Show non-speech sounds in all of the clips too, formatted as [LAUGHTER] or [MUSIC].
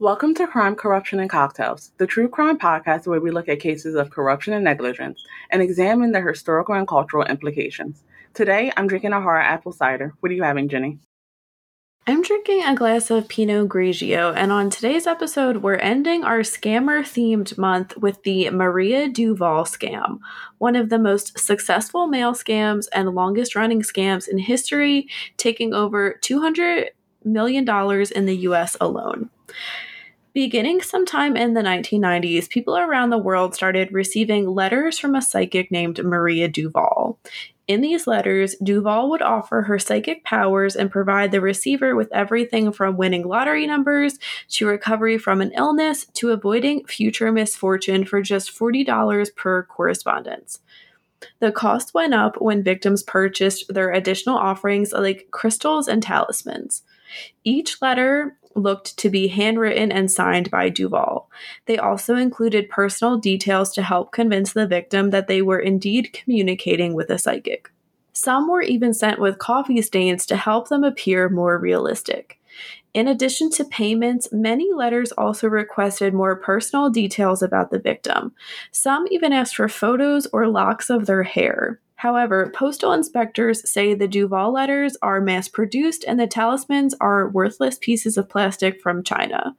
Welcome to Crime, Corruption, and Cocktails, the true crime podcast where we look at cases of corruption and negligence and examine their historical and cultural implications. Today, I'm drinking a hard apple cider. What are you having, Jenny? I'm drinking a glass of Pinot Grigio, and on today's episode, we're ending our scammer themed month with the Maria Duval scam, one of the most successful mail scams and longest running scams in history, taking over $200 million in the US alone. Beginning sometime in the 1990s, people around the world started receiving letters from a psychic named Maria Duval. In these letters, Duval would offer her psychic powers and provide the receiver with everything from winning lottery numbers to recovery from an illness to avoiding future misfortune for just $40 per correspondence. The cost went up when victims purchased their additional offerings like crystals and talismans. Each letter looked to be handwritten and signed by Duval. They also included personal details to help convince the victim that they were indeed communicating with a psychic. Some were even sent with coffee stains to help them appear more realistic. In addition to payments, many letters also requested more personal details about the victim. Some even asked for photos or locks of their hair. However, postal inspectors say the Duval letters are mass produced and the talismans are worthless pieces of plastic from China.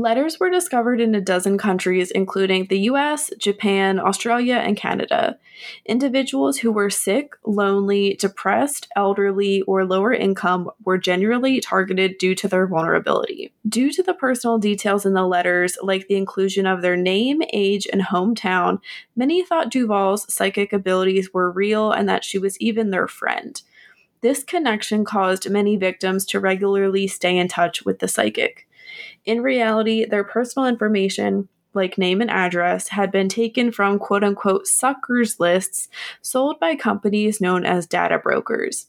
Letters were discovered in a dozen countries, including the US, Japan, Australia, and Canada. Individuals who were sick, lonely, depressed, elderly, or lower income were generally targeted due to their vulnerability. Due to the personal details in the letters, like the inclusion of their name, age, and hometown, many thought Duval's psychic abilities were real and that she was even their friend. This connection caused many victims to regularly stay in touch with the psychic. In reality, their personal information, like name and address, had been taken from quote unquote suckers lists sold by companies known as data brokers.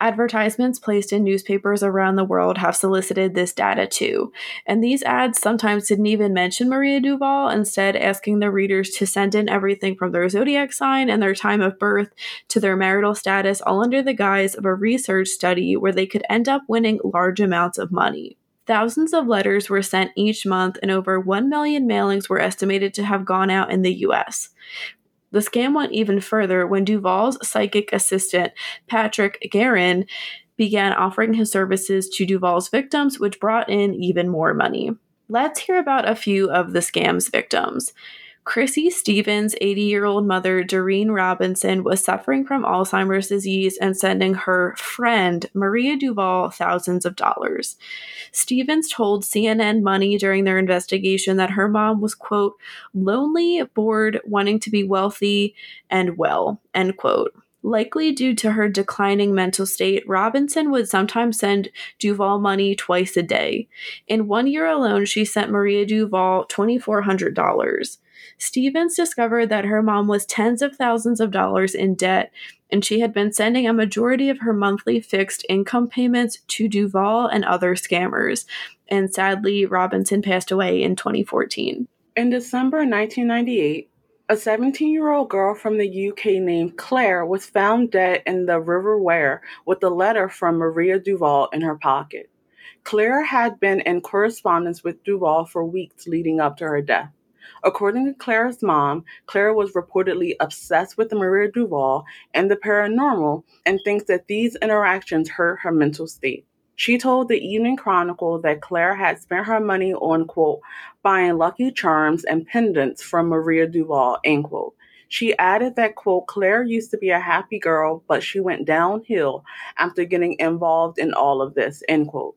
Advertisements placed in newspapers around the world have solicited this data too, and these ads sometimes didn't even mention Maria Duval, instead, asking the readers to send in everything from their zodiac sign and their time of birth to their marital status, all under the guise of a research study where they could end up winning large amounts of money. Thousands of letters were sent each month, and over 1 million mailings were estimated to have gone out in the US. The scam went even further when Duval's psychic assistant, Patrick Guerin, began offering his services to Duval's victims, which brought in even more money. Let's hear about a few of the scam's victims. Chrissy Stevens' 80 year old mother, Doreen Robinson, was suffering from Alzheimer's disease and sending her friend, Maria Duval, thousands of dollars. Stevens told CNN Money during their investigation that her mom was, quote, lonely, bored, wanting to be wealthy and well, end quote. Likely due to her declining mental state, Robinson would sometimes send Duval money twice a day. In one year alone, she sent Maria Duval $2,400. Stevens discovered that her mom was tens of thousands of dollars in debt, and she had been sending a majority of her monthly fixed income payments to Duval and other scammers. And sadly, Robinson passed away in 2014. In December 1998, a 17 year old girl from the UK named Claire was found dead in the River Wear with a letter from Maria Duval in her pocket. Claire had been in correspondence with Duval for weeks leading up to her death. According to Clara's mom, Clara was reportedly obsessed with Maria Duval and the paranormal and thinks that these interactions hurt her mental state. She told the Evening Chronicle that Claire had spent her money on, quote, buying lucky charms and pendants from Maria Duval, end quote. She added that, quote, Claire used to be a happy girl, but she went downhill after getting involved in all of this, end quote.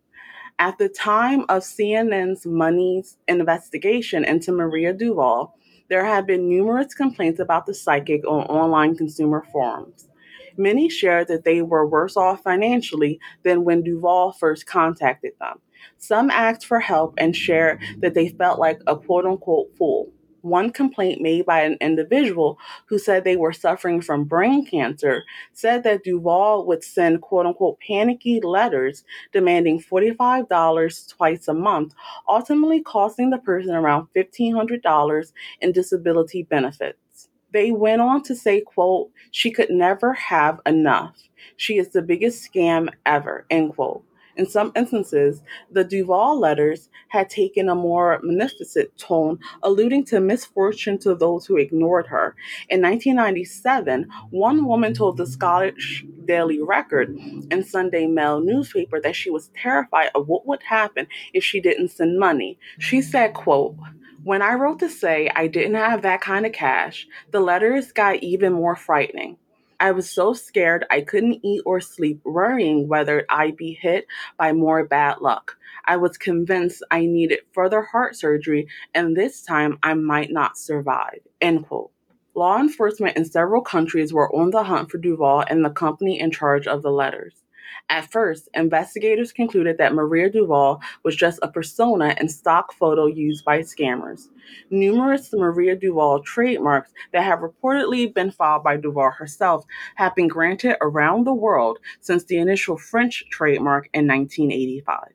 At the time of CNN's Money's investigation into Maria Duval, there had been numerous complaints about the psychic on online consumer forums. Many shared that they were worse off financially than when Duval first contacted them. Some asked for help and shared that they felt like a quote unquote fool one complaint made by an individual who said they were suffering from brain cancer said that Duval would send quote unquote panicky letters demanding $45 twice a month, ultimately costing the person around $1,500 in disability benefits. They went on to say, quote, she could never have enough. She is the biggest scam ever, end quote. In some instances, the Duval letters had taken a more munificent tone, alluding to misfortune to those who ignored her. In 1997, one woman told the Scottish Daily Record and Sunday Mail newspaper that she was terrified of what would happen if she didn't send money. She said, quote, when I wrote to say I didn't have that kind of cash, the letters got even more frightening. I was so scared I couldn't eat or sleep, worrying whether I'd be hit by more bad luck. I was convinced I needed further heart surgery, and this time I might not survive. End quote. Law enforcement in several countries were on the hunt for Duval and the company in charge of the letters. At first, investigators concluded that Maria Duval was just a persona and stock photo used by scammers. Numerous Maria Duval trademarks that have reportedly been filed by Duval herself have been granted around the world since the initial French trademark in 1985.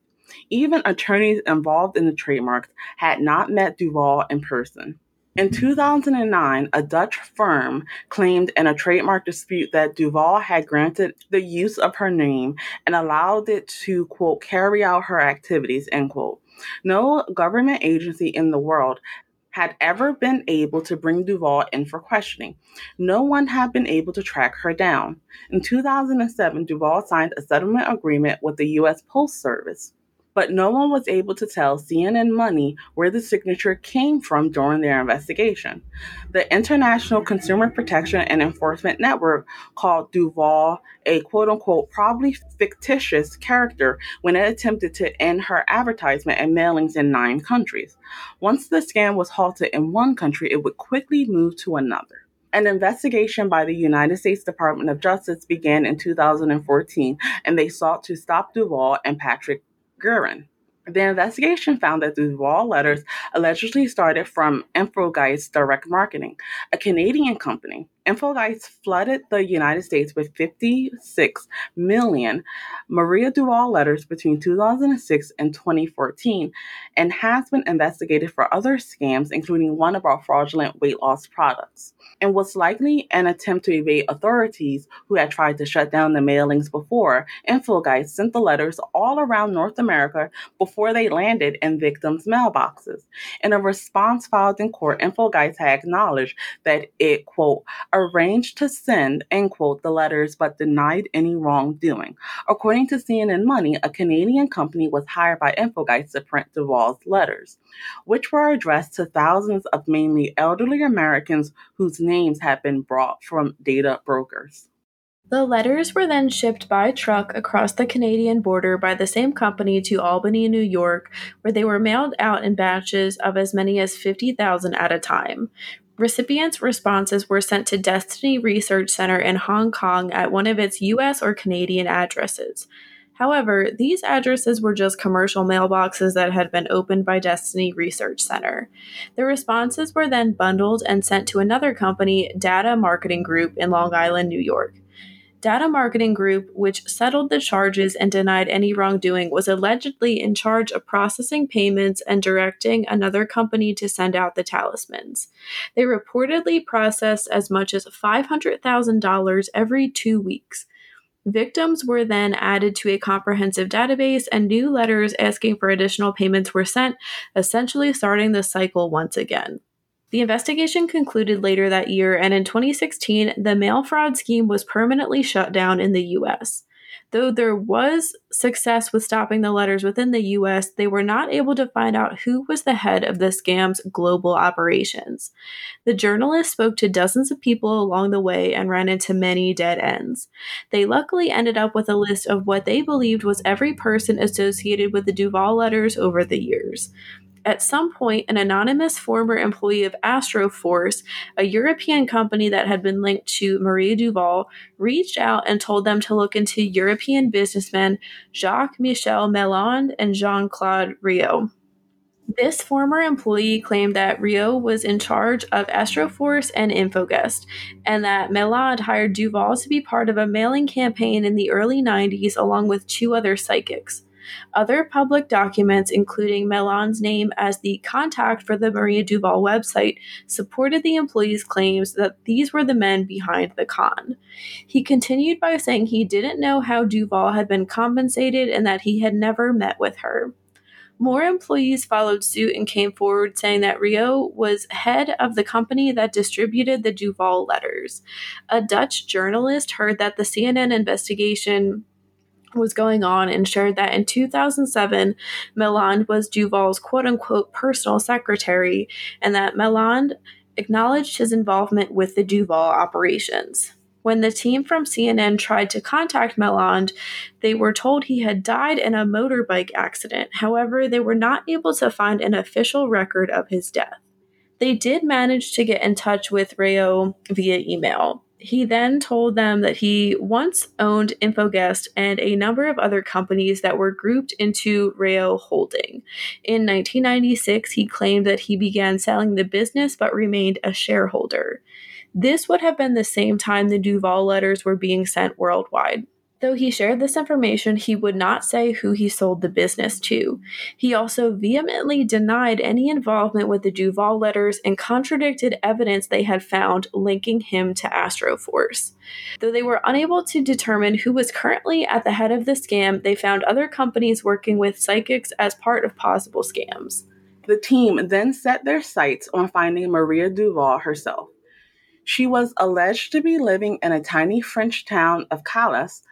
Even attorneys involved in the trademarks had not met Duval in person. In 2009, a Dutch firm claimed in a trademark dispute that Duval had granted the use of her name and allowed it to, quote, carry out her activities, end quote. No government agency in the world had ever been able to bring Duval in for questioning. No one had been able to track her down. In 2007, Duval signed a settlement agreement with the U.S. Post Service but no one was able to tell CNN Money where the signature came from during their investigation. The International Consumer Protection and Enforcement Network called Duval a quote unquote probably fictitious character when it attempted to end her advertisement and mailings in nine countries. Once the scam was halted in one country, it would quickly move to another. An investigation by the United States Department of Justice began in 2014, and they sought to stop Duval and Patrick Guerin. The investigation found that the Duval letters allegedly started from Infogest Direct Marketing, a Canadian company. Infogest flooded the United States with 56 million Maria Duval letters between 2006 and 2014 and has been investigated for other scams, including one about fraudulent weight loss products, and was likely an attempt to evade authorities who had tried to shut down the mailings before. Infogest sent the letters all around North America before they landed in victims' mailboxes. In a response filed in court, Infogest had acknowledged that it, quote, arranged to send, end quote, the letters but denied any wrongdoing. According to CNN Money, a Canadian company was hired by Infogest to print Duval's letters, which were addressed to thousands of mainly elderly Americans whose names had been brought from data brokers. The letters were then shipped by truck across the Canadian border by the same company to Albany, New York, where they were mailed out in batches of as many as 50,000 at a time. Recipients' responses were sent to Destiny Research Center in Hong Kong at one of its US or Canadian addresses. However, these addresses were just commercial mailboxes that had been opened by Destiny Research Center. The responses were then bundled and sent to another company, Data Marketing Group, in Long Island, New York. Data Marketing Group, which settled the charges and denied any wrongdoing, was allegedly in charge of processing payments and directing another company to send out the talismans. They reportedly processed as much as $500,000 every two weeks. Victims were then added to a comprehensive database, and new letters asking for additional payments were sent, essentially starting the cycle once again. The investigation concluded later that year, and in 2016, the mail fraud scheme was permanently shut down in the US. Though there was success with stopping the letters within the US, they were not able to find out who was the head of the scam's global operations. The journalist spoke to dozens of people along the way and ran into many dead ends. They luckily ended up with a list of what they believed was every person associated with the Duval letters over the years. At some point, an anonymous former employee of Astroforce, a European company that had been linked to Marie Duval, reached out and told them to look into European businessmen Jacques Michel Mailland and Jean Claude Rio. This former employee claimed that Rio was in charge of Astroforce and Infogest, and that Mailland hired Duval to be part of a mailing campaign in the early 90s along with two other psychics. Other public documents, including Mailland's name as the contact for the Maria Duval website, supported the employee's claims that these were the men behind the con. He continued by saying he didn't know how Duval had been compensated and that he had never met with her. More employees followed suit and came forward saying that Rio was head of the company that distributed the Duval letters. A Dutch journalist heard that the CNN investigation was going on and shared that in 2007, Mailland was Duval's quote unquote personal secretary and that Mailland acknowledged his involvement with the Duval operations. When the team from CNN tried to contact Mailland, they were told he had died in a motorbike accident. However, they were not able to find an official record of his death. They did manage to get in touch with Rayo via email. He then told them that he once owned Infogest and a number of other companies that were grouped into Rayo Holding. In 1996, he claimed that he began selling the business but remained a shareholder. This would have been the same time the Duval letters were being sent worldwide. Though he shared this information, he would not say who he sold the business to. He also vehemently denied any involvement with the Duval letters and contradicted evidence they had found linking him to Astroforce. Though they were unable to determine who was currently at the head of the scam, they found other companies working with psychics as part of possible scams. The team then set their sights on finding Maria Duval herself. She was alleged to be living in a tiny French town of Callas.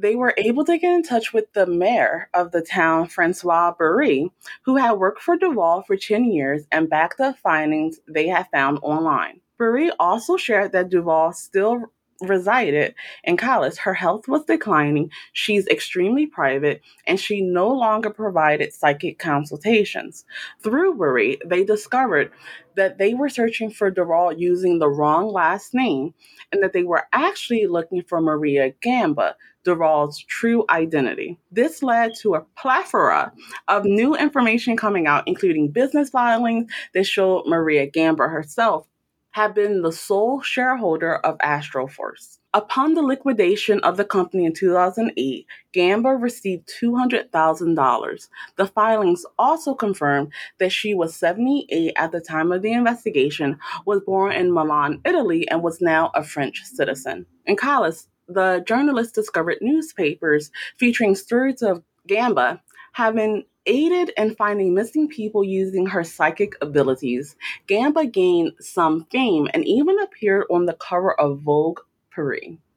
They were able to get in touch with the mayor of the town, Francois Barry, who had worked for Duval for 10 years and backed up findings they had found online. Barry also shared that Duval still resided in Callas, her health was declining, she's extremely private, and she no longer provided psychic consultations. Through Worry, they discovered that they were searching for Duval using the wrong last name and that they were actually looking for Maria Gamba, Duval's true identity. This led to a plethora of new information coming out, including business filings that showed Maria Gamba herself had been the sole shareholder of Astroforce. Upon the liquidation of the company in 2008, Gamba received $200,000. The filings also confirmed that she was 78 at the time of the investigation, was born in Milan, Italy, and was now a French citizen. In Callas, the journalist discovered newspapers featuring stories of Gamba having aided in finding missing people using her psychic abilities, Gamba gained some fame and even appeared on the cover of Vogue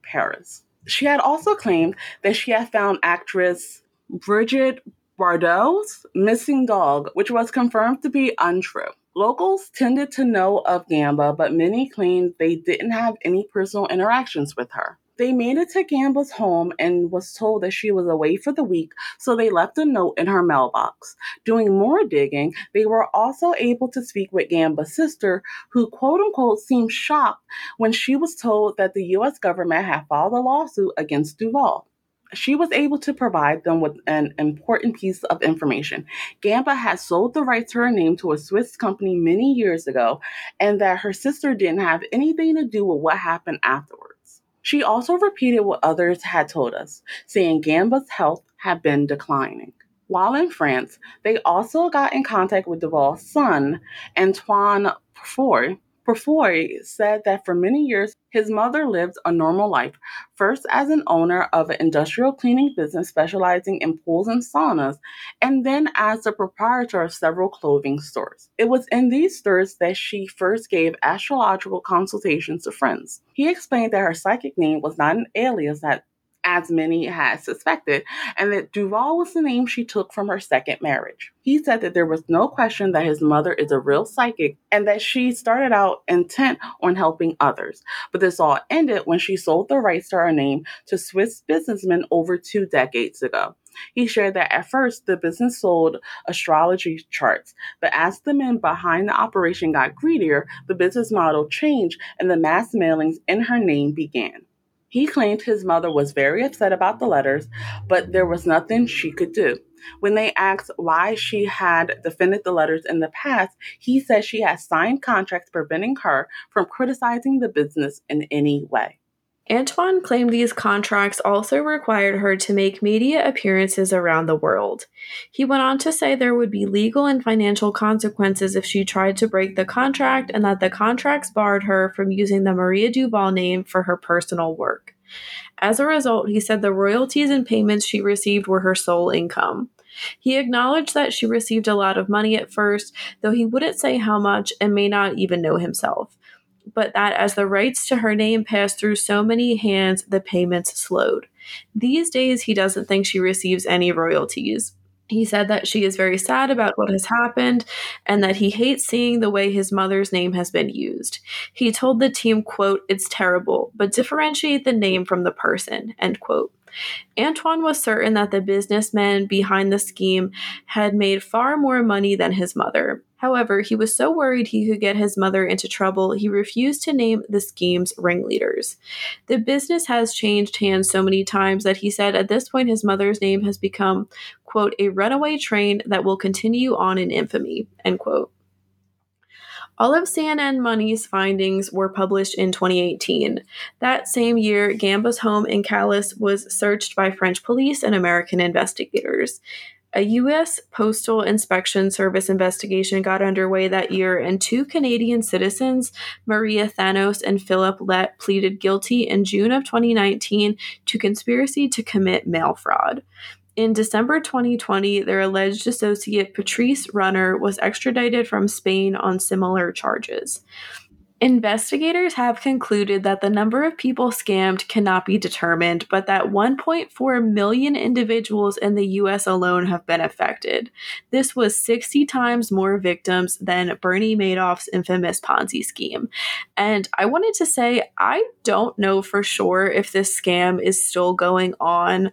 Paris. She had also claimed that she had found actress Brigitte Bardot's missing dog, which was confirmed to be untrue. Locals tended to know of Gamba, but many claimed they didn't have any personal interactions with her. They made it to Gamba's home and was told that she was away for the week, so they left a note in her mailbox. Doing more digging, they were also able to speak with Gamba's sister, who quote unquote seemed shocked when she was told that the US government had filed a lawsuit against Duval she was able to provide them with an important piece of information. Gamba had sold the rights to her name to a Swiss company many years ago, and that her sister didn't have anything to do with what happened afterwards. She also repeated what others had told us, saying Gamba's health had been declining. While in France, they also got in contact with Duval's son, Antoine Palfroy, Palfroy said that for many years his mother lived a normal life, first as an owner of an industrial cleaning business specializing in pools and saunas, and then as the proprietor of several clothing stores. It was in these stores that she first gave astrological consultations to friends. He explained that her psychic name was not an alias that as many had suspected, and that Duval was the name she took from her second marriage. He said that there was no question that his mother is a real psychic and that she started out intent on helping others. But this all ended when she sold the rights to her name to Swiss businessmen over two decades ago. He shared that at first the business sold astrology charts, but as the men behind the operation got greedier, the business model changed and the mass mailings in her name began. He claimed his mother was very upset about the letters, but there was nothing she could do. When they asked why she had defended the letters in the past, he said she had signed contracts preventing her from criticizing the business in any way. Antoine claimed these contracts also required her to make media appearances around the world. He went on to say there would be legal and financial consequences if she tried to break the contract and that the contracts barred her from using the Maria Duval name for her personal work. As a result, he said the royalties and payments she received were her sole income. He acknowledged that she received a lot of money at first, though he wouldn't say how much and may not even know himself but that as the rights to her name passed through so many hands, the payments slowed. These days, he doesn't think she receives any royalties. He said that she is very sad about what has happened and that he hates seeing the way his mother's name has been used. He told the team, quote, it's terrible, but differentiate the name from the person, end quote. Antoine was certain that the businessman behind the scheme had made far more money than his mother. However, he was so worried he could get his mother into trouble, he refused to name the scheme's ringleaders. The business has changed hands so many times that he said at this point his mother's name has become, quote, a runaway train that will continue on in infamy, end quote. All of CNN Money's findings were published in 2018. That same year, Gamba's home in Callas was searched by French police and American investigators. A U.S. Postal Inspection Service investigation got underway that year, and two Canadian citizens, Maria Thanos and Philip Lett, pleaded guilty in June of 2019 to conspiracy to commit mail fraud. In December 2020, their alleged associate Patrice Runner was extradited from Spain on similar charges. Investigators have concluded that the number of people scammed cannot be determined, but that 1.4 million individuals in the US alone have been affected. This was 60 times more victims than Bernie Madoff's infamous Ponzi scheme. And I wanted to say, I don't know for sure if this scam is still going on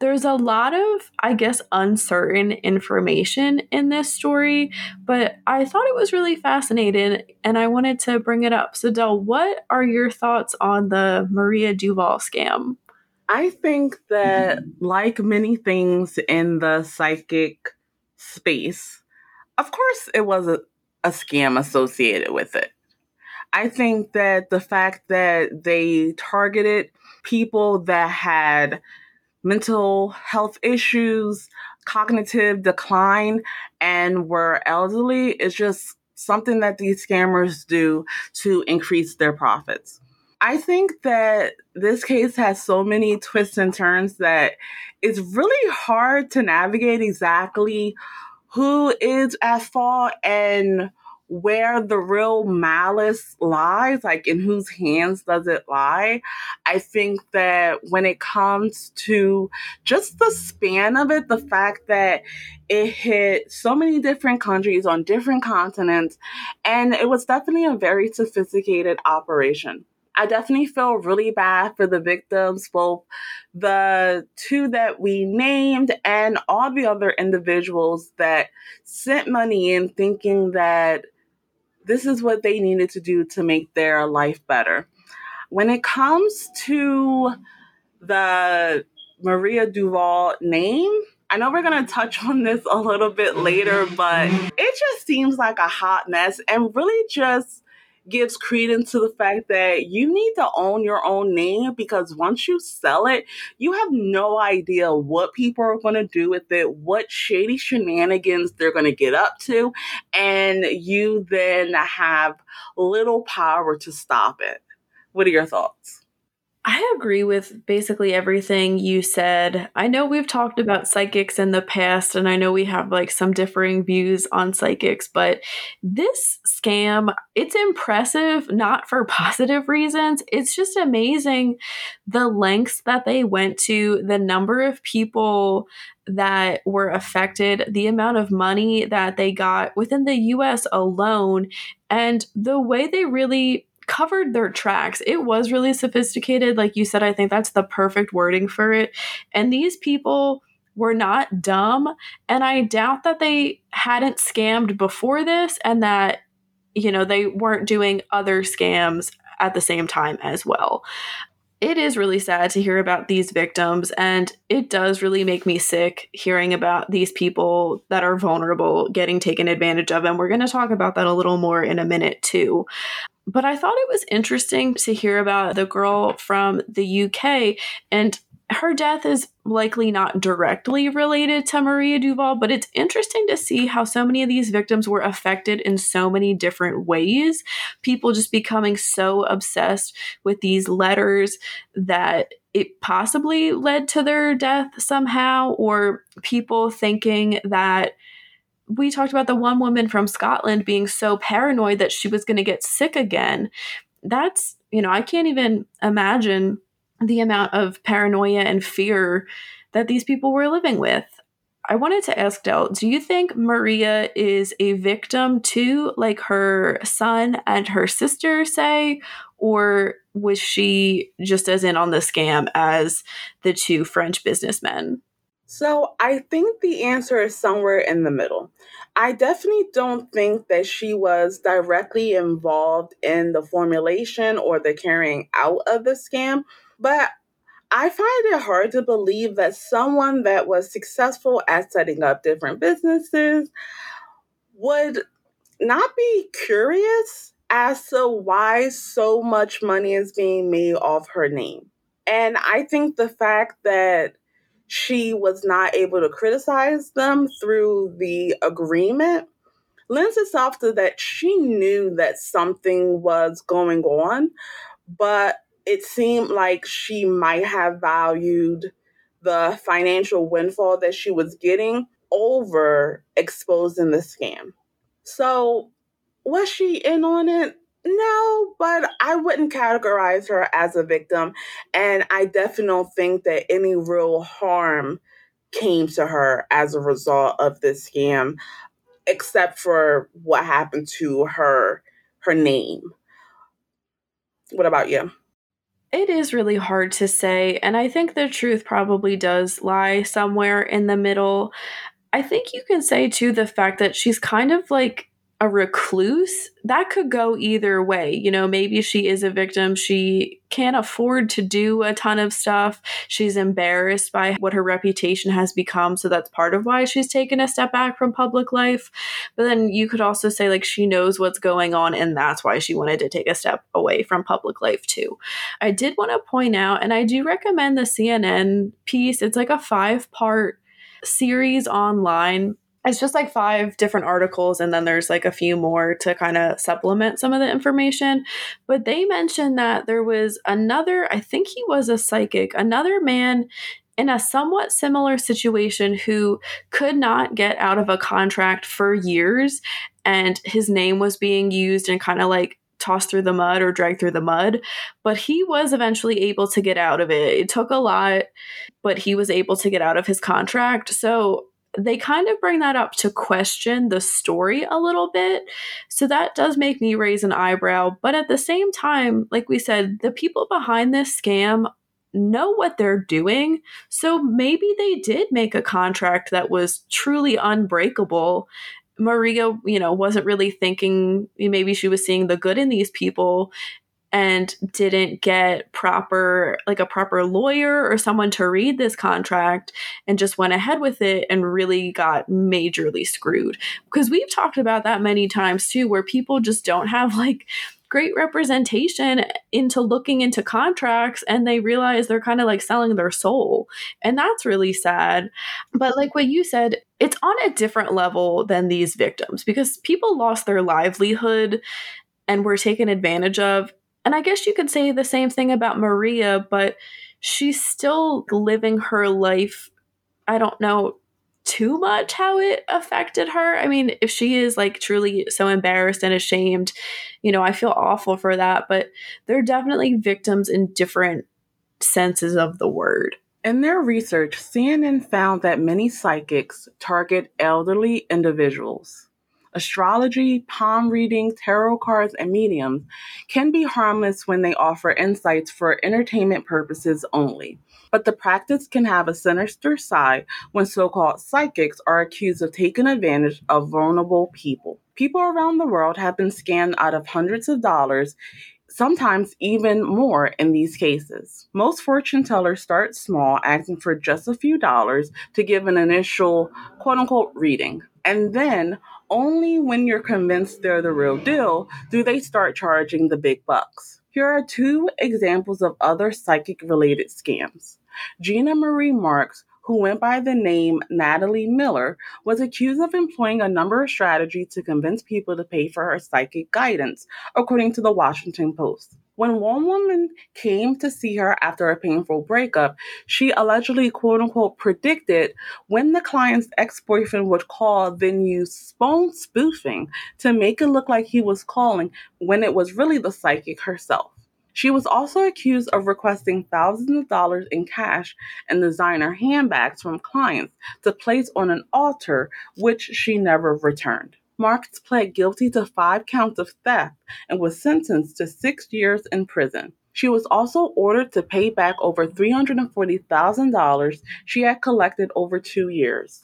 there's a lot of, I guess, uncertain information in this story, but I thought it was really fascinating and I wanted to bring it up. So, Del, what are your thoughts on the Maria Duval scam? I think that, like many things in the psychic space, of course, it was a, a scam associated with it. I think that the fact that they targeted people that had mental health issues, cognitive decline, and were elderly is just something that these scammers do to increase their profits. I think that this case has so many twists and turns that it's really hard to navigate exactly who is at fault and where the real malice lies, like in whose hands does it lie. I think that when it comes to just the span of it, the fact that it hit so many different countries on different continents, and it was definitely a very sophisticated operation. I definitely feel really bad for the victims, both the two that we named and all the other individuals that sent money in thinking that this is what they needed to do to make their life better. When it comes to the Maria Duval name, I know we're going to touch on this a little bit later, but it just seems like a hot mess and really just gives credence to the fact that you need to own your own name because once you sell it, you have no idea what people are going to do with it, what shady shenanigans they're going to get up to, and you then have little power to stop it. What are your thoughts? I agree with basically everything you said. I know we've talked about psychics in the past, and I know we have like some differing views on psychics, but this scam, it's impressive, not for [LAUGHS] positive reasons. It's just amazing the lengths that they went to, the number of people that were affected, the amount of money that they got within the US alone, and the way they really covered their tracks. It was really sophisticated. Like you said, I think that's the perfect wording for it. And these people were not dumb. And I doubt that they hadn't scammed before this and that, you know, they weren't doing other scams at the same time as well. It is really sad to hear about these victims, and it does really make me sick hearing about these people that are vulnerable getting taken advantage of. And we're going to talk about that a little more in a minute, too. But I thought it was interesting to hear about the girl from the UK and her death is likely not directly related to Maria Duval, but it's interesting to see how so many of these victims were affected in so many different ways. People just becoming so obsessed with these letters that it possibly led to their death somehow, or people thinking that we talked about the one woman from Scotland being so paranoid that she was going to get sick again. That's, you know, I can't even imagine the amount of paranoia and fear that these people were living with. I wanted to ask Del, do you think Maria is a victim too, like her son and her sister say? Or was she just as in on the scam as the two French businessmen? So I think the answer is somewhere in the middle. I definitely don't think that she was directly involved in the formulation or the carrying out of the scam, but I find it hard to believe that someone that was successful at setting up different businesses would not be curious as to why so much money is being made off her name. And I think the fact that she was not able to criticize them through the agreement lends itself to that she knew that something was going on, but it seemed like she might have valued the financial windfall that she was getting over exposing the scam. So, was she in on it? No, but I wouldn't categorize her as a victim. And I definitely don't think that any real harm came to her as a result of this scam, except for what happened to her her name. What about you? It is really hard to say, and I think the truth probably does lie somewhere in the middle. I think you can say too the fact that she's kind of like a recluse, that could go either way. You know, maybe she is a victim. She can't afford to do a ton of stuff. She's embarrassed by what her reputation has become. So that's part of why she's taken a step back from public life. But then you could also say, like, she knows what's going on, and that's why she wanted to take a step away from public life, too. I did want to point out, and I do recommend the CNN piece. It's like a five part series online it's just like five different articles and then there's like a few more to kind of supplement some of the information. But they mentioned that there was another i think he was a psychic another man in a somewhat similar situation who could not get out of a contract for years and his name was being used and kind of like tossed through the mud or dragged through the mud. But he was eventually able to get out of it. It took a lot but he was able to get out of his contract. So they kind of bring that up to question the story a little bit. So that does make me raise an eyebrow. But at the same time, like we said, the people behind this scam know what they're doing. So maybe they did make a contract that was truly unbreakable. Maria, you know, wasn't really thinking, maybe she was seeing the good in these people and didn't get proper like a proper lawyer or someone to read this contract and just went ahead with it and really got majorly screwed because we've talked about that many times too where people just don't have like great representation into looking into contracts and they realize they're kind of like selling their soul. And that's really sad. But like what you said, it's on a different level than these victims because people lost their livelihood and were taken advantage of and I guess you could say the same thing about Maria, but she's still living her life. I don't know too much how it affected her. I mean, if she is like truly so embarrassed and ashamed, you know, I feel awful for that, but they're definitely victims in different senses of the word. In their research, CNN found that many psychics target elderly individuals. Astrology, palm reading, tarot cards, and mediums can be harmless when they offer insights for entertainment purposes only. But the practice can have a sinister side when so called psychics are accused of taking advantage of vulnerable people. People around the world have been scammed out of hundreds of dollars sometimes even more in these cases. Most fortune tellers start small, asking for just a few dollars to give an initial quote unquote reading. And then only when you're convinced they're the real deal do they start charging the big bucks. Here are two examples of other psychic related scams. Gina Marie Marks who went by the name Natalie Miller, was accused of employing a number of strategies to convince people to pay for her psychic guidance, according to the Washington Post. When one woman came to see her after a painful breakup, she allegedly, quote unquote, predicted when the client's ex boyfriend would call, then use phone spoofing to make it look like he was calling when it was really the psychic herself. She was also accused of requesting thousands of dollars in cash and designer handbags from clients to place on an altar, which she never returned. Marks pled guilty to five counts of theft and was sentenced to six years in prison. She was also ordered to pay back over $340,000 she had collected over two years.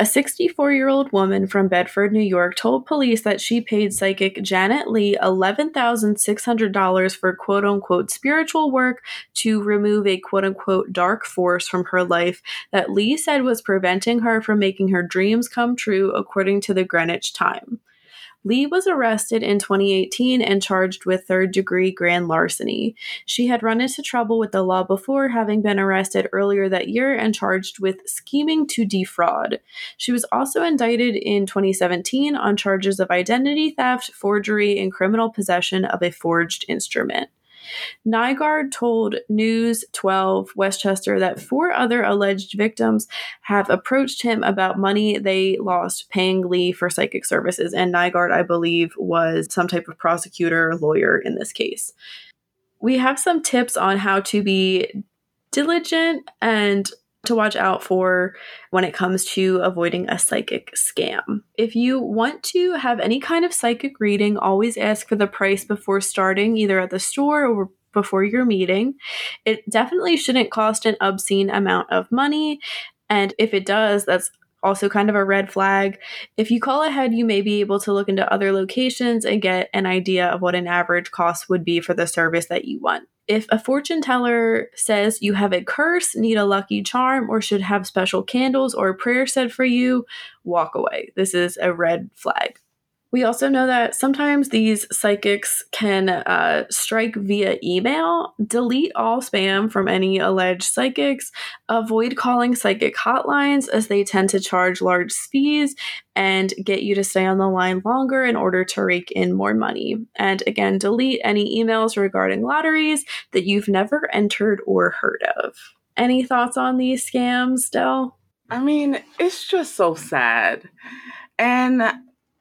A 64 year old woman from Bedford, New York, told police that she paid psychic Janet Lee $11,600 for quote unquote spiritual work to remove a quote unquote dark force from her life that Lee said was preventing her from making her dreams come true, according to the Greenwich Time. Lee was arrested in 2018 and charged with third degree grand larceny. She had run into trouble with the law before, having been arrested earlier that year and charged with scheming to defraud. She was also indicted in 2017 on charges of identity theft, forgery, and criminal possession of a forged instrument. Nygaard told News 12 Westchester that four other alleged victims have approached him about money they lost paying Lee for psychic services. And Nygaard, I believe, was some type of prosecutor, lawyer in this case. We have some tips on how to be diligent and to watch out for when it comes to avoiding a psychic scam. If you want to have any kind of psychic reading, always ask for the price before starting, either at the store or before your meeting. It definitely shouldn't cost an obscene amount of money. And if it does, that's also kind of a red flag. If you call ahead, you may be able to look into other locations and get an idea of what an average cost would be for the service that you want. If a fortune teller says you have a curse, need a lucky charm, or should have special candles or a prayer said for you, walk away. This is a red flag. We also know that sometimes these psychics can uh, strike via email. Delete all spam from any alleged psychics. Avoid calling psychic hotlines as they tend to charge large fees and get you to stay on the line longer in order to rake in more money. And again, delete any emails regarding lotteries that you've never entered or heard of. Any thoughts on these scams, Del? I mean, it's just so sad. And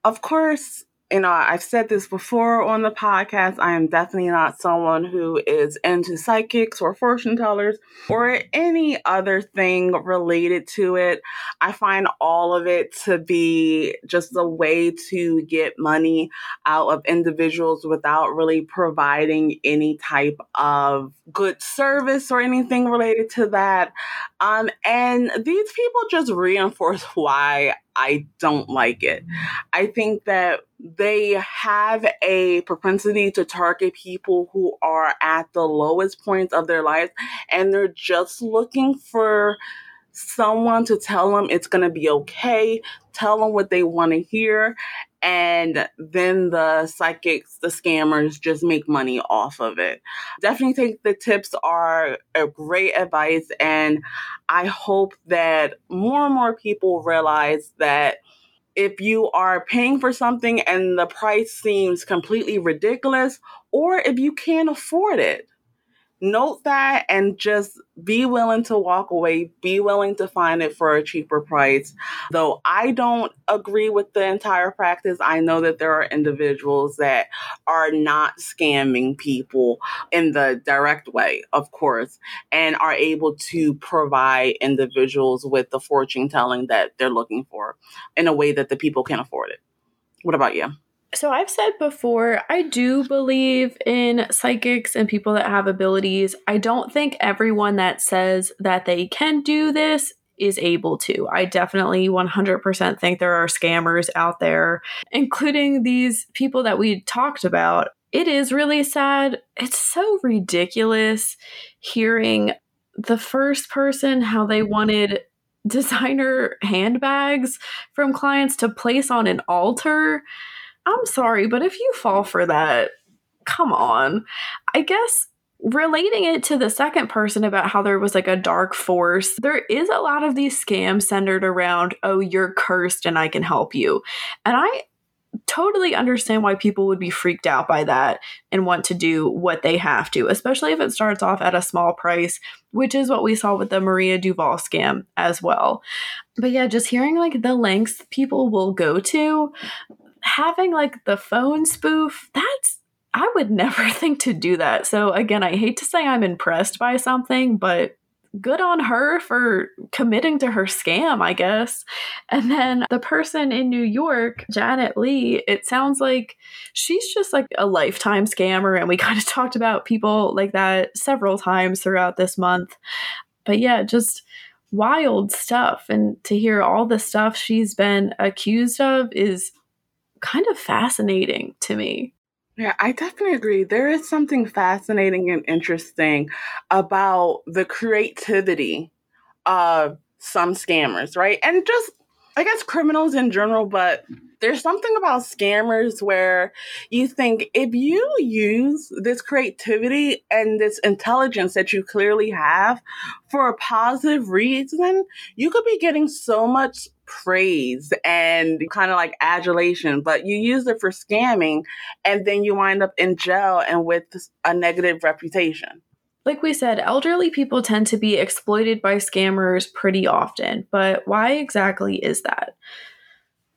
of course, you know, I've said this before on the podcast. I am definitely not someone who is into psychics or fortune tellers or any other thing related to it. I find all of it to be just a way to get money out of individuals without really providing any type of good service or anything related to that. Um, and these people just reinforce [LAUGHS] why I don't like it. I think that they have a propensity to target people who are at the lowest points of their lives and they're just looking for someone to tell them it's going to be okay, tell them what they want to hear, and then the psychics, the scammers just make money off of it. Definitely think the tips are a great advice, and I hope that more and more people realize that if you are paying for something and the price seems completely ridiculous, or if you can't afford it, note that and just be willing to walk away, be willing to find it for a cheaper price. Though I don't agree with the entire practice, I know that there are individuals that are not scamming people in the direct way, of course, and are able to provide individuals with the fortune telling that they're looking for in a way that the people can afford it. What about you? So I've said before, I do believe in psychics and people that have abilities. I don't think everyone that says that they can do this is able to. I definitely 100% think there are scammers out there, including these people that we talked about. It is really sad. It's so ridiculous hearing the first person how they wanted designer handbags from clients to place on an altar. I'm sorry, but if you fall for that, come on. I guess relating it to the second person about how there was like a dark force, there is a lot of these scams centered around, oh, you're cursed and I can help you. And I totally understand why people would be freaked out by that and want to do what they have to, especially if it starts off at a small price, which is what we saw with the Maria Duval scam as well. But yeah, just hearing like the lengths people will go to, having like the phone spoof, that's I would [LAUGHS] never think to do that. So again, I hate to say I'm impressed by something, but good on her for committing to her scam, I guess. And then the person in New York, Janet Lee, it sounds like she's just like a lifetime scammer. And we [LAUGHS] kind of talked about people like that several times throughout this month. But yeah, just wild stuff. And to hear all the stuff she's been accused of is kind of fascinating to me. Yeah, I definitely agree. There is something fascinating and interesting about the creativity of some scammers, right? And just, I guess, criminals in general, but there's something about scammers where you think if you use this creativity and this intelligence that you clearly have for a positive reason, you could be getting so much praise and kind of like adulation, but you use it for scamming and then you wind up in jail and with a negative reputation. Like we said, elderly people tend to be exploited by scammers pretty often, but why exactly is that?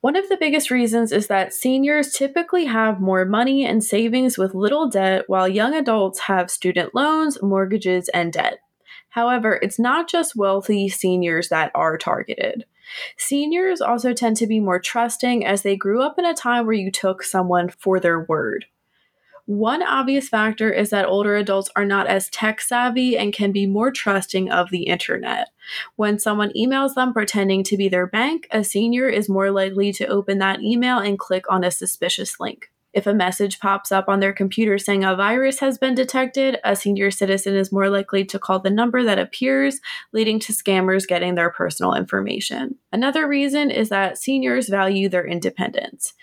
One of the biggest reasons is that seniors typically have more money and savings with little debt, while young adults have student loans, mortgages, and debt. However, it's not just wealthy seniors that are targeted. Seniors also tend to be more trusting as they grew up in a time where you took someone for their word. One obvious factor is that older adults are not as tech savvy and can be more trusting of the internet. When someone emails them pretending to be their bank, a senior is more likely to open that email and click on a suspicious link. If a message pops up on their computer saying a virus has been detected, a senior citizen is more likely to call the number that appears, leading to scammers getting their personal information. Another reason is that seniors value their independence.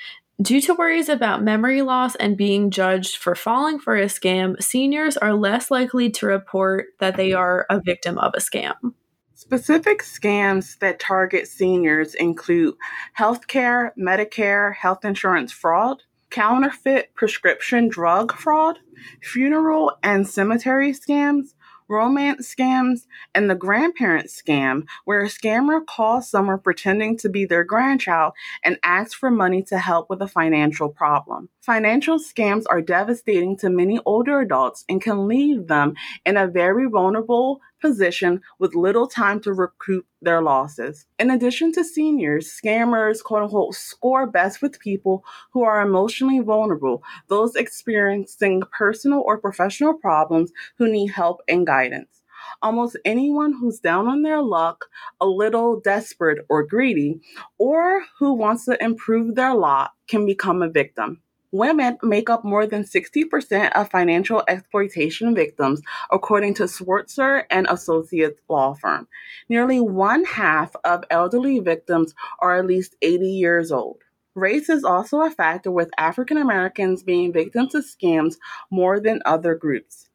Due to worries about memory loss and being judged for falling for a scam, seniors are less likely to report that they are a victim of a scam. Specific scams that target seniors include healthcare, Medicare, health insurance fraud, counterfeit prescription drug fraud, funeral and cemetery scams, romance scams, and the grandparent scam, where a scammer calls someone pretending to be their grandchild and asks for money to help with a financial problem. Financial scams are devastating to many older adults and can leave them in a very vulnerable position with little time to recoup their losses. In addition to seniors, scammers, quote unquote, score best with people who are emotionally vulnerable, those experiencing personal or professional problems who need help and guidance. Almost anyone who's down on their luck, a little desperate or greedy, or who wants to improve their lot can become a victim. Women make up more than 60% of financial exploitation victims, according to Swartzer and Associates law firm. Nearly one half of elderly victims are at least 80 years old. Race is also a factor with African Americans being victims of scams more than other groups.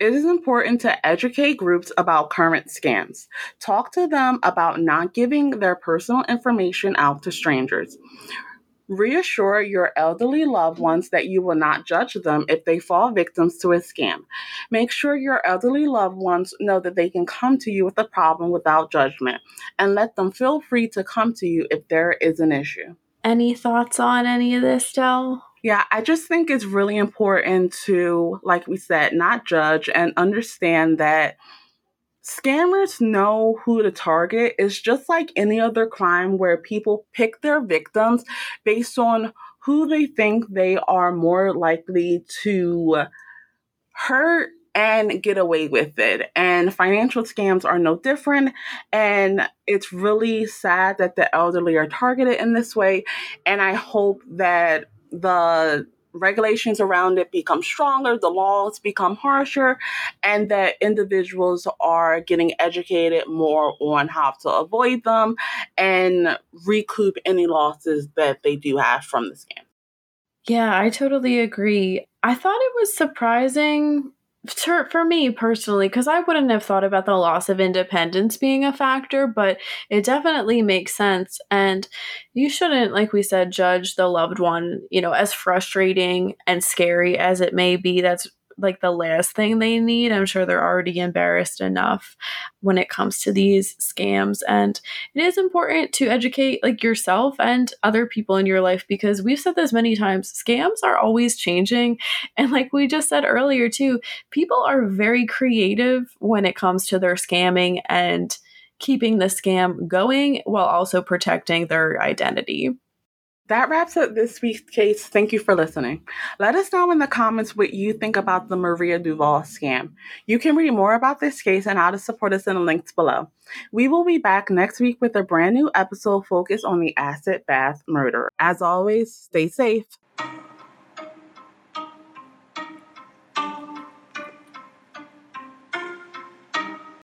It is important to educate groups about current scams. Talk to them about not giving their personal information out to strangers. Reassure your elderly loved ones that you will not judge them if they fall victims to a scam. Make sure your elderly loved ones know that they can come to you with a problem without judgment and let them feel free to come to you if there is an issue. Any thoughts on any of this, Del? Yeah, I just think it's really important to, like we said, not judge and understand that Scammers know who to target. It's just like any other crime where people pick their victims based on who they think they are more likely to hurt and get away with it. And financial scams are no different. And it's really sad that the elderly are targeted in this way. And I hope that the regulations around it become stronger, the laws become harsher, and that individuals are getting educated more on how to avoid them and recoup any losses that they do have from the scam. Yeah, I totally agree. I thought it was surprising for, for me personally, because I wouldn't have thought about the loss of independence being a factor, but it definitely makes sense. And you shouldn't, like we said, judge the loved one, you know, as frustrating and scary as it may be. That's like the last thing they need. I'm sure they're already embarrassed enough when it comes to these scams and it is important to educate like yourself and other people in your life because we've said this many times, scams are always changing and like we just said earlier too, people are very creative when it comes to their scamming and keeping the scam going while also protecting their identity. That wraps up this week's case. Thank you for listening. Let us know in the comments what you think about the Maria Duval scam. You can read more about this case and how to support us in the links below. We will be back next week with a brand new episode focused on the acid bath murder. As always, stay safe.